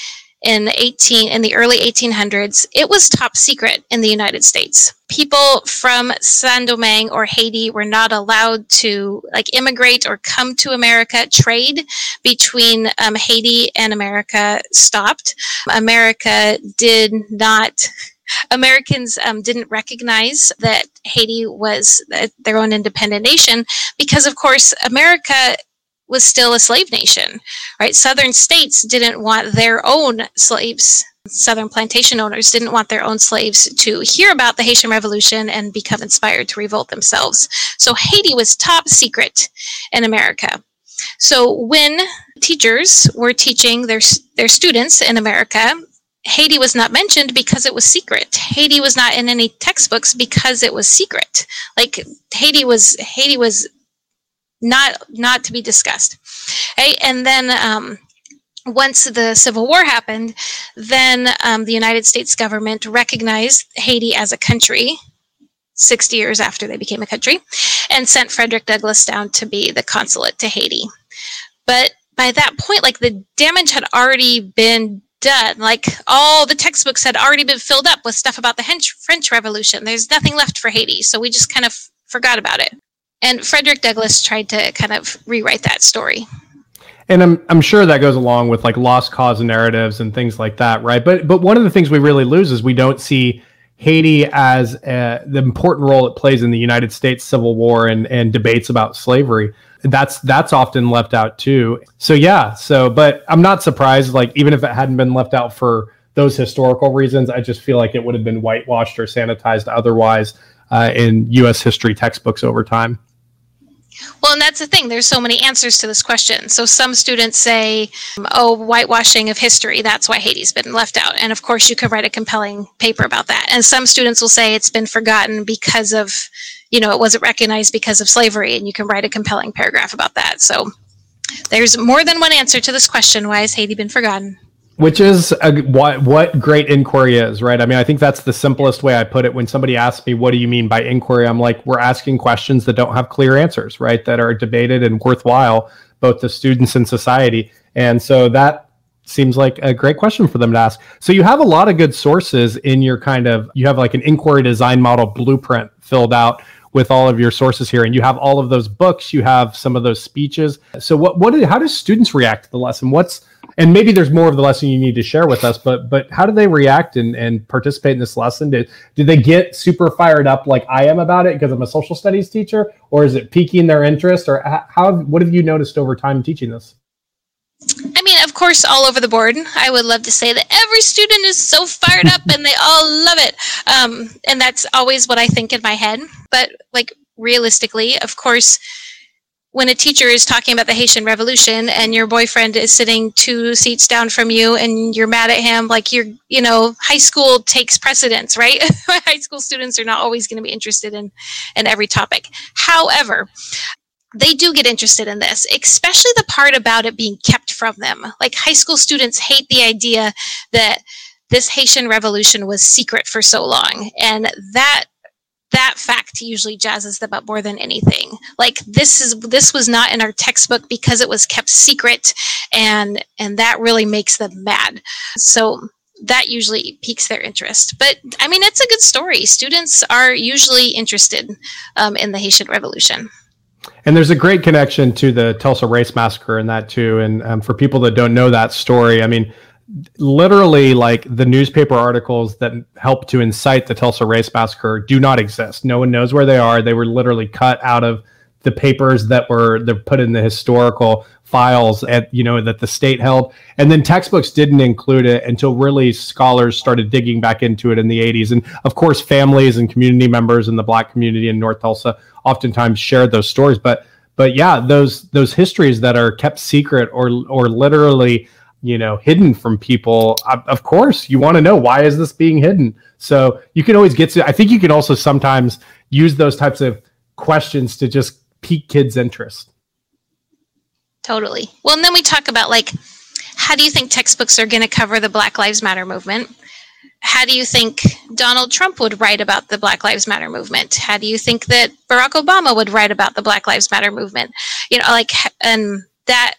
in 18 in the early 1800s, it was top secret in the United States. People from Saint Domingue or Haiti were not allowed to like immigrate or come to America. Trade between um, Haiti and America stopped. America did not Americans um, didn't recognize that Haiti was their own independent nation because, of course, America was still a slave nation, right? Southern states didn't want their own slaves. Southern plantation owners didn't want their own slaves to hear about the Haitian Revolution and become inspired to revolt themselves. So Haiti was top secret in America. So when teachers were teaching their their students in America, Haiti was not mentioned because it was secret. Haiti was not in any textbooks because it was secret. Like Haiti was Haiti was not not to be discussed. And then um, once the Civil War happened, then um, the United States government recognized Haiti as a country. 60 years after they became a country, and sent Frederick Douglass down to be the consulate to Haiti. But by that point, like the damage had already been done. Like all the textbooks had already been filled up with stuff about the French Revolution. There's nothing left for Haiti. So we just kind of forgot about it. And Frederick Douglass tried to kind of rewrite that story. And I'm, I'm sure that goes along with like lost cause narratives and things like that, right? But but one of the things we really lose is we don't see Haiti as uh, the important role it plays in the United States Civil War and and debates about slavery. That's that's often left out too. So yeah, so but I'm not surprised. Like even if it hadn't been left out for those historical reasons, I just feel like it would have been whitewashed or sanitized otherwise uh, in U.S. history textbooks over time. Well, and that's the thing. There's so many answers to this question. So some students say, oh, whitewashing of history, that's why Haiti's been left out. And of course, you could write a compelling paper about that. And some students will say it's been forgotten because of, you know, it wasn't recognized because of slavery. And you can write a compelling paragraph about that. So there's more than one answer to this question. Why has Haiti been forgotten? Which is a, what what great inquiry is right? I mean i think that's the simplest way i put it. When somebody asks me what do you mean by inquiry? I'm like we're asking questions that don't have clear answers right? That are debated and worthwhile both the students and society. And so that seems like a great question for them to ask. So you have a lot of good sources in your kind of you have like an inquiry design model blueprint filled out with all of your sources here. And you have all of those books. You have some of those speeches. So what what how do students react to the lesson? What's and maybe there's more of the lesson you need to share with us but but how do they react and, and participate in this lesson did, did they get super fired up like i am about it because i'm a social studies teacher or is it piquing their interest or how what have you noticed over time teaching this I mean, of course, all over the board. I would love to say that every student is so fired up and they all love it. Um, and that's always what I think in my head. But, like, realistically, of course, when a teacher is talking about the Haitian Revolution and your boyfriend is sitting two seats down from you and you're mad at him, like you're, you know, high school takes precedence, right? high school students are not always going to be interested in, in every topic. However, they do get interested in this, especially the part about it being kept from them. Like high school students hate the idea that this Haitian Revolution was secret for so long. And that that fact usually jazzes them up more than anything. Like this is this was not in our textbook because it was kept secret, and and that really makes them mad. So that usually piques their interest. But I mean, it's a good story. Students are usually interested um, in the Haitian Revolution. And there's a great connection to the Tulsa Race Massacre in that too. And um, for people that don't know that story, I mean, literally like the newspaper articles that help to incite the Tulsa Race Massacre do not exist. No one knows where they are. They were literally cut out of the papers that were they're put in the historical files at you know that the state held and then textbooks didn't include it until really scholars started digging back into it in the 80s and of course families and community members in the black community in north tulsa oftentimes shared those stories but but yeah those those histories that are kept secret or or literally you know hidden from people. Of course you want to know why is this being hidden? So you can always get to i think you can also sometimes use those types of questions to just pique kids interest. Totally. Well and then we talk about like how do you think textbooks are going to cover the black lives matter movement? How do you think Donald Trump would write about the Black Lives Matter movement? How do you think that Barack Obama would write about the Black Lives Matter movement? You know, like, and that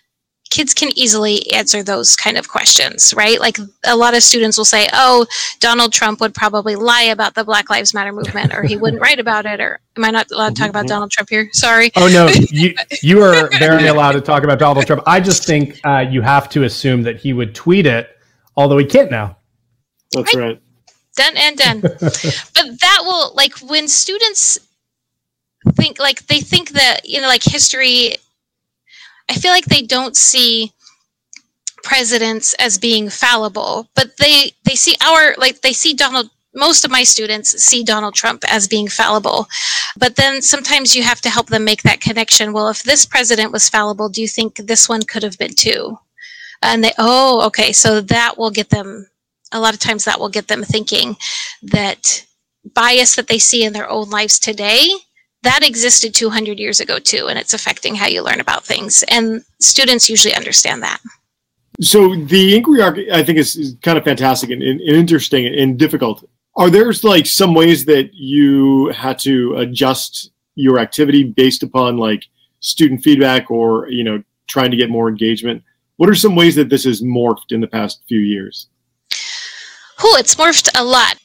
kids can easily answer those kind of questions, right? Like a lot of students will say, "Oh, Donald Trump would probably lie about the Black Lives Matter movement, or he wouldn't write about it." Or am I not allowed to talk about. Donald Trump here? Sorry. Oh no, you you are very allowed to talk about Donald Trump. I just think uh, you have to assume that he would tweet it, although he can't now. That's right. right. Done and done. but that will like when students think like they think that you know like history I feel like they don't see presidents as being fallible, but they they see our like they see Donald most of my students see Donald Trump as being fallible. But then sometimes you have to help them make that connection. Well, if this president was fallible, do you think this one could have been too? And they, oh, okay. So that will get them, a lot of times that will get them thinking that bias that they see in their own lives today that existed 200 years ago too and it's affecting how you learn about things and students usually understand that. So the inquiry arc i think is, is kind of fantastic and, and, interesting and difficult. Are there's like some ways that you had to adjust your activity based upon like student feedback or you know trying to get more engagement? What are some ways that this has morphed in the past few years? Oh it's morphed a lot.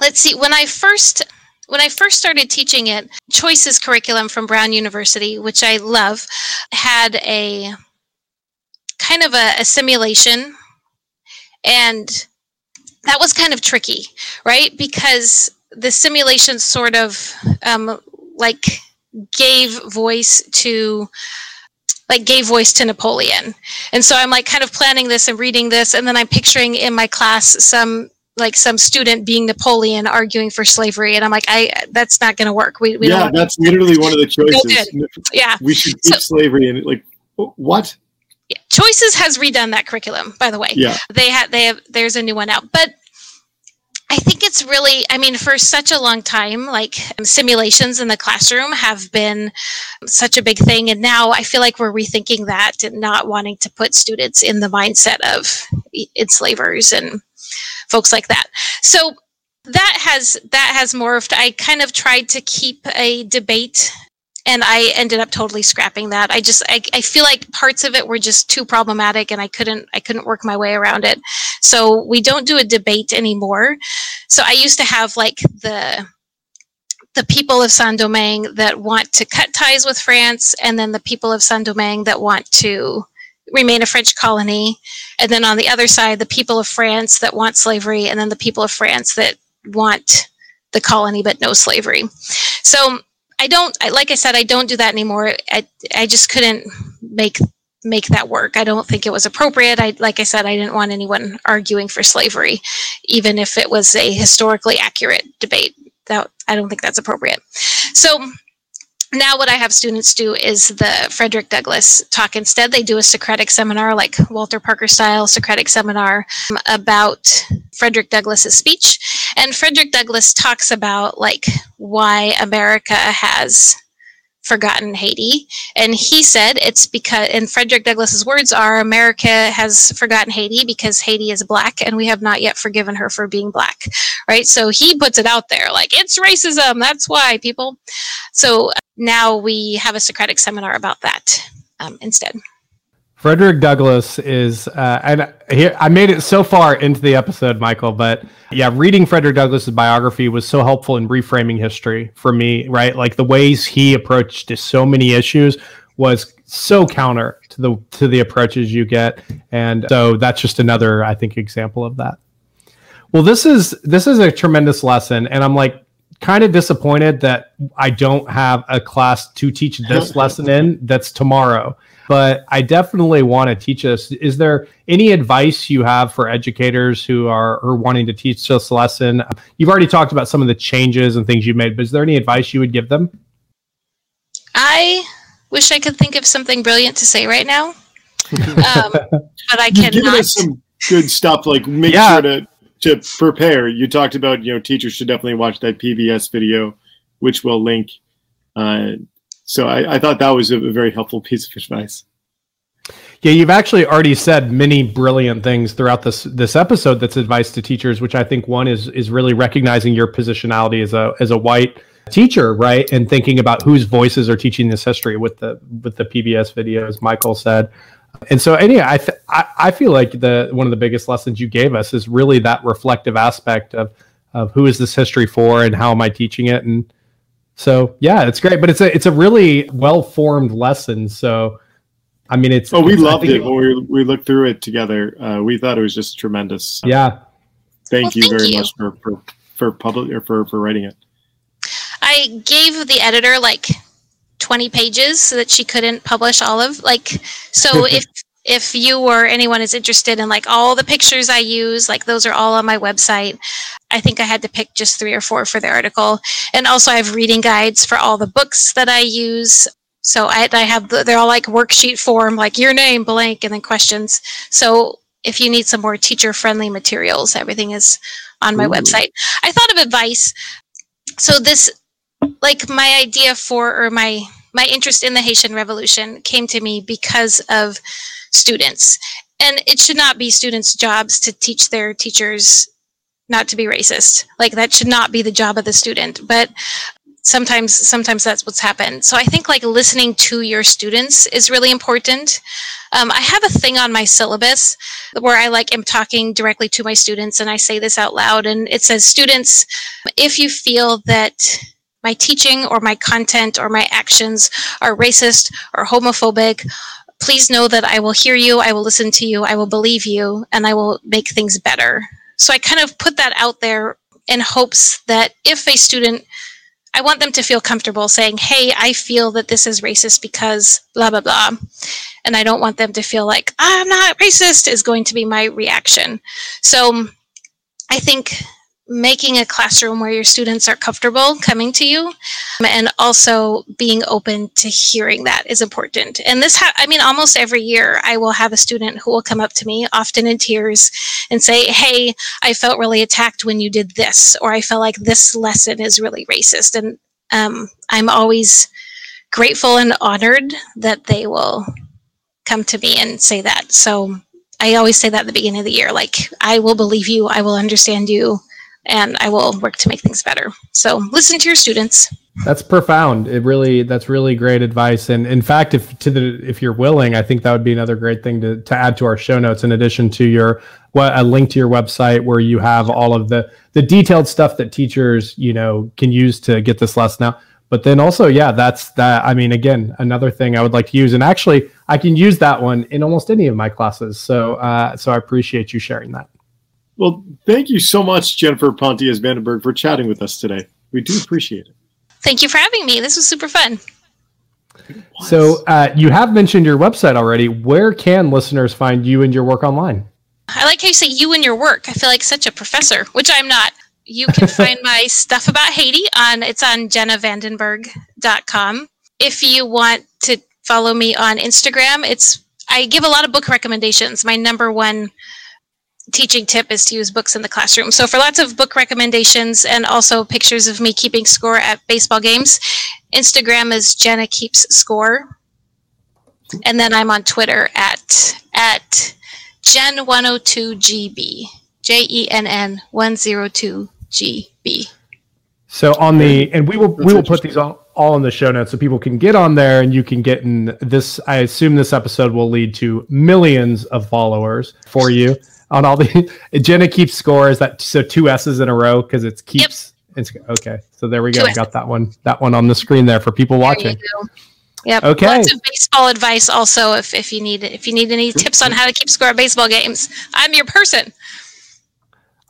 Let's see when i first when i first started teaching it choices curriculum from brown university which i love had a kind of a, a simulation and that was kind of tricky, right? Because the simulation sort of um, like gave voice to like gave voice to Napoleon. And so I'm like kind of planning this and reading this and then I'm picturing in my class some like some student being Napoleon arguing for slavery and I'm like I that's not going to work. We, we Yeah, that's literally one of the choices. yeah. We should keep so, slavery and like what? Choices has redone that curriculum, by the way. Yeah. They have they have there's a new one out. But I think it's really, I mean, for such a long time, like simulations in the classroom have been such a big thing. And now I feel like we're rethinking that and not wanting to put students in the mindset of enslavers and folks like that. So that has that has morphed. I kind of tried to keep a debate and I ended up totally scrapping that. I just I, I feel like parts of it were just too problematic and I couldn't I couldn't work my way around it. So we don't do a debate anymore. So I used to have like the the people of Saint Domingue that want to cut ties with France and then the people of Saint Domingue that want to remain a French colony. And then on the other side, the people of France that want slavery and then the people of France that want the colony but no slavery. So I don't I, like I said I don't do that anymore. I I just couldn't make make that work. I don't think it was appropriate. I like I said I didn't want anyone arguing for slavery even if it was a historically accurate debate. That I don't think that's appropriate. So now what I have students do is the Frederick Douglass talk instead. They do a Socratic seminar, like Walter Parker style Socratic seminar um, about Frederick Douglass's speech. And Frederick Douglass talks about like why America has forgotten Haiti. And he said it's because, and Frederick Douglass's words are America has forgotten Haiti because Haiti is black and we have not yet forgiven her for being black. Right. So he puts it out there like it's racism. That's why people. So now we have a Socratic seminar about that um, instead. Frederick Douglass is, uh, and here I made it so far into the episode, Michael, but yeah, reading Frederick Douglass's biography was so helpful in reframing history for me, right? Like the ways he approached so many issues was so counter to the to the approaches you get, and so that's just another, I think, example of that. Well, this is this is a tremendous lesson, and I'm like kind of disappointed that I don't have a class to teach this lesson in. That's tomorrow but I definitely want to teach us. Is there any advice you have for educators who are, are wanting to teach this lesson? You've already talked about some of the changes and things you've made, but is there any advice you would give them? I wish I could think of something brilliant to say right now, um, but I cannot. Give us some good stuff. Like make yeah. sure to to prepare. You talked about you know teachers should definitely watch that PBS video, which we'll link. Uh, so I, I thought that was a, a very helpful piece of advice. Yeah, you've actually already said many brilliant things throughout this this episode. That's advice to teachers, which I think one is is really recognizing your positionality as a as a white teacher, right, and thinking about whose voices are teaching this history with the with the PBS videos. Michael said, and so anyway, I, th- I I feel like the one of the biggest lessons you gave us is really that reflective aspect of of who is this history for and how am I teaching it and so yeah, it's great, but it's a it's a really well formed lesson. So I mean, it's oh, we it's, loved it when we we looked through it together. Uh, we thought it was just tremendous. Yeah, thank well, you thank very you. much for for for public or for for writing it. I gave the editor like 20 pages so that she couldn't publish all of like so if if you or anyone is interested in like all the pictures I use, like those are all on my website. I think I had to pick just three or four for the article. And also I have reading guides for all the books that I use. So I, I have, they're all like worksheet form, like your name, blank, and then questions. So if you need some more teacher friendly materials, everything is on my Ooh. website. I thought of advice. So this, like my idea for, or my, my interest in the Haitian Revolution came to me because of students. And it should not be students' jobs to teach their teachers not to be racist. Like that should not be the job of the student. But sometimes sometimes that's what's happened so i think like listening to your students is really important um, i have a thing on my syllabus where i like am talking directly to my students and i say this out loud and it says students if you feel that my teaching or my content or my actions are racist or homophobic please know that i will hear you i will listen to you i will believe you and i will make things better so i kind of put that out there in hopes that if a student I want them to feel comfortable saying, hey, I feel that this is racist because blah, blah, blah. And I don't want them to feel like, I'm not racist is going to be my reaction. So I think making a classroom where your students are comfortable coming to you and also being open to hearing that is important. And this ha- i mean almost every year i will have a student who will come up to me often in tears and say hey i felt really attacked when you did this or i felt like this lesson is really racist. And um, i'm always grateful and honored that they will come to me and say that. So I always say that at the beginning of the year, like, I will believe you, I will understand you, and I will work to make things better. So listen to your students. That's profound. It really that's really great advice. And in fact, if to the if you're willing, I think that would be another great thing to, to add to our show notes in addition to your what a link to your website where you have all of the the detailed stuff that teachers, you know, can use to get this lesson out. But then also, yeah, that's that. I mean, again, another thing I would like to use, and actually, I can use that one in almost any of my classes. So, uh, so I appreciate you sharing that. Well, thank you so much, Jennifer Pontius Vandenberg, for chatting with us today. We do appreciate it. Thank you for having me. This was super fun. So, uh, you have mentioned your website already. Where can listeners find you and your work online? I like how you say you and your work. I feel like such a professor, which I'm not. You can find my stuff about Haiti on it's on jennavandenberg.com. If you want to follow me on Instagram, it's I give a lot of book recommendations. My number one teaching tip is to use books in the classroom. So for lots of book recommendations and also pictures of me keeping score at baseball games, Instagram is Jenna Keeps Score. And then I'm on Twitter at at Jen102GB. J E N N 102GB. So on the and we will we will put these all, all in the show notes so people can get on there and you can get in this I assume this episode will lead to millions of followers for you on all the Jenna keeps score is that so two S's in a row because it's keeps yep. it's okay. So there we go. I got that one that one on the screen there for people watching. Yep. Okay. Lots of baseball advice also if, if you need if you need any tips on how to keep score at baseball games. I'm your person.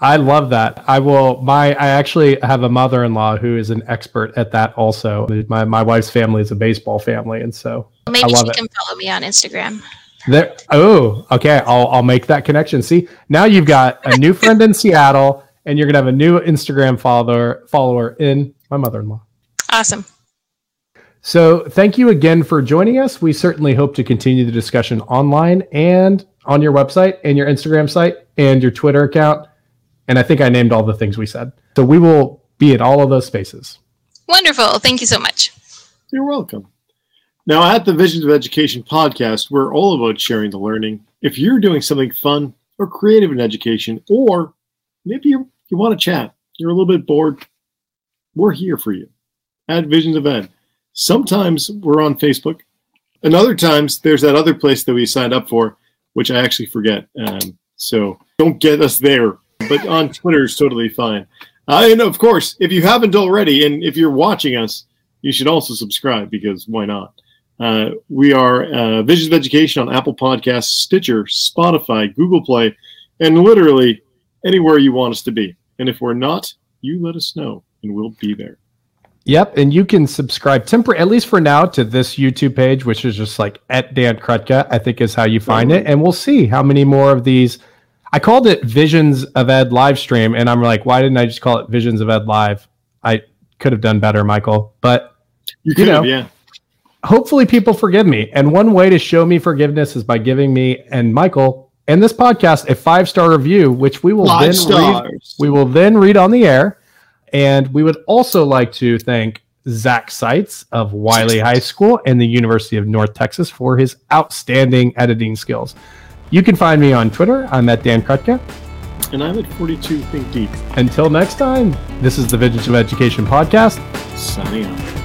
I love that. I will my I actually have a mother-in-law who is an expert at that also. My my wife's family is a baseball family and so maybe she it. can follow me on Instagram. There, oh, okay. I'll I'll make that connection. See, now you've got a new friend in Seattle, and you're gonna have a new Instagram follower follower in my mother-in-law. Awesome. So, thank you again for joining us. We certainly hope to continue the discussion online and on your website and your Instagram site and your Twitter account. And I think I named all the things we said. So, we will be at all of those spaces. Wonderful. Thank you so much. You're welcome. Now, at the Visions of Education podcast, we're all about sharing the learning. If you're doing something fun or creative in education, or maybe you, you want to chat, you're a little bit bored, we're here for you at Visions of Ed. Sometimes we're on Facebook, and other times there's that other place that we signed up for, which I actually forget. Um, so don't get us there, but on Twitter is totally fine. Uh, and of course, if you haven't already, and if you're watching us, you should also subscribe because why not? Uh, we are uh, Visions of Education on Apple Podcasts, Stitcher, Spotify, Google Play, and literally anywhere you want us to be. And if we're not, you let us know and we'll be there. Yep, and you can subscribe tempor- at least for now to this YouTube page, which is just like at Dan Krutka, I think is how you find it. And we'll see how many more of these. I called it Visions of Ed live stream, and I'm like, why didn't I just call it Visions of Ed live? I could have done better, Michael. But you could you know, have, yeah hopefully people forgive me. And one way to show me forgiveness is by giving me and Michael and this podcast a five star review, which we will five then stars. read. We will then read on the air. And we would also like to thank Zach Seitz of Wylie High School and the University of North Texas for his outstanding editing skills. You can find me on Twitter. I'm at Dan Krutka. And I'm at 42 Think Deep. Until next time, this is the Vintage of Education podcast. Signing off.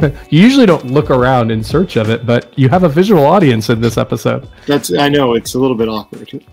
you usually don't look around in search of it, but you have a visual audience in this episode. That's I know it's a little bit awkward.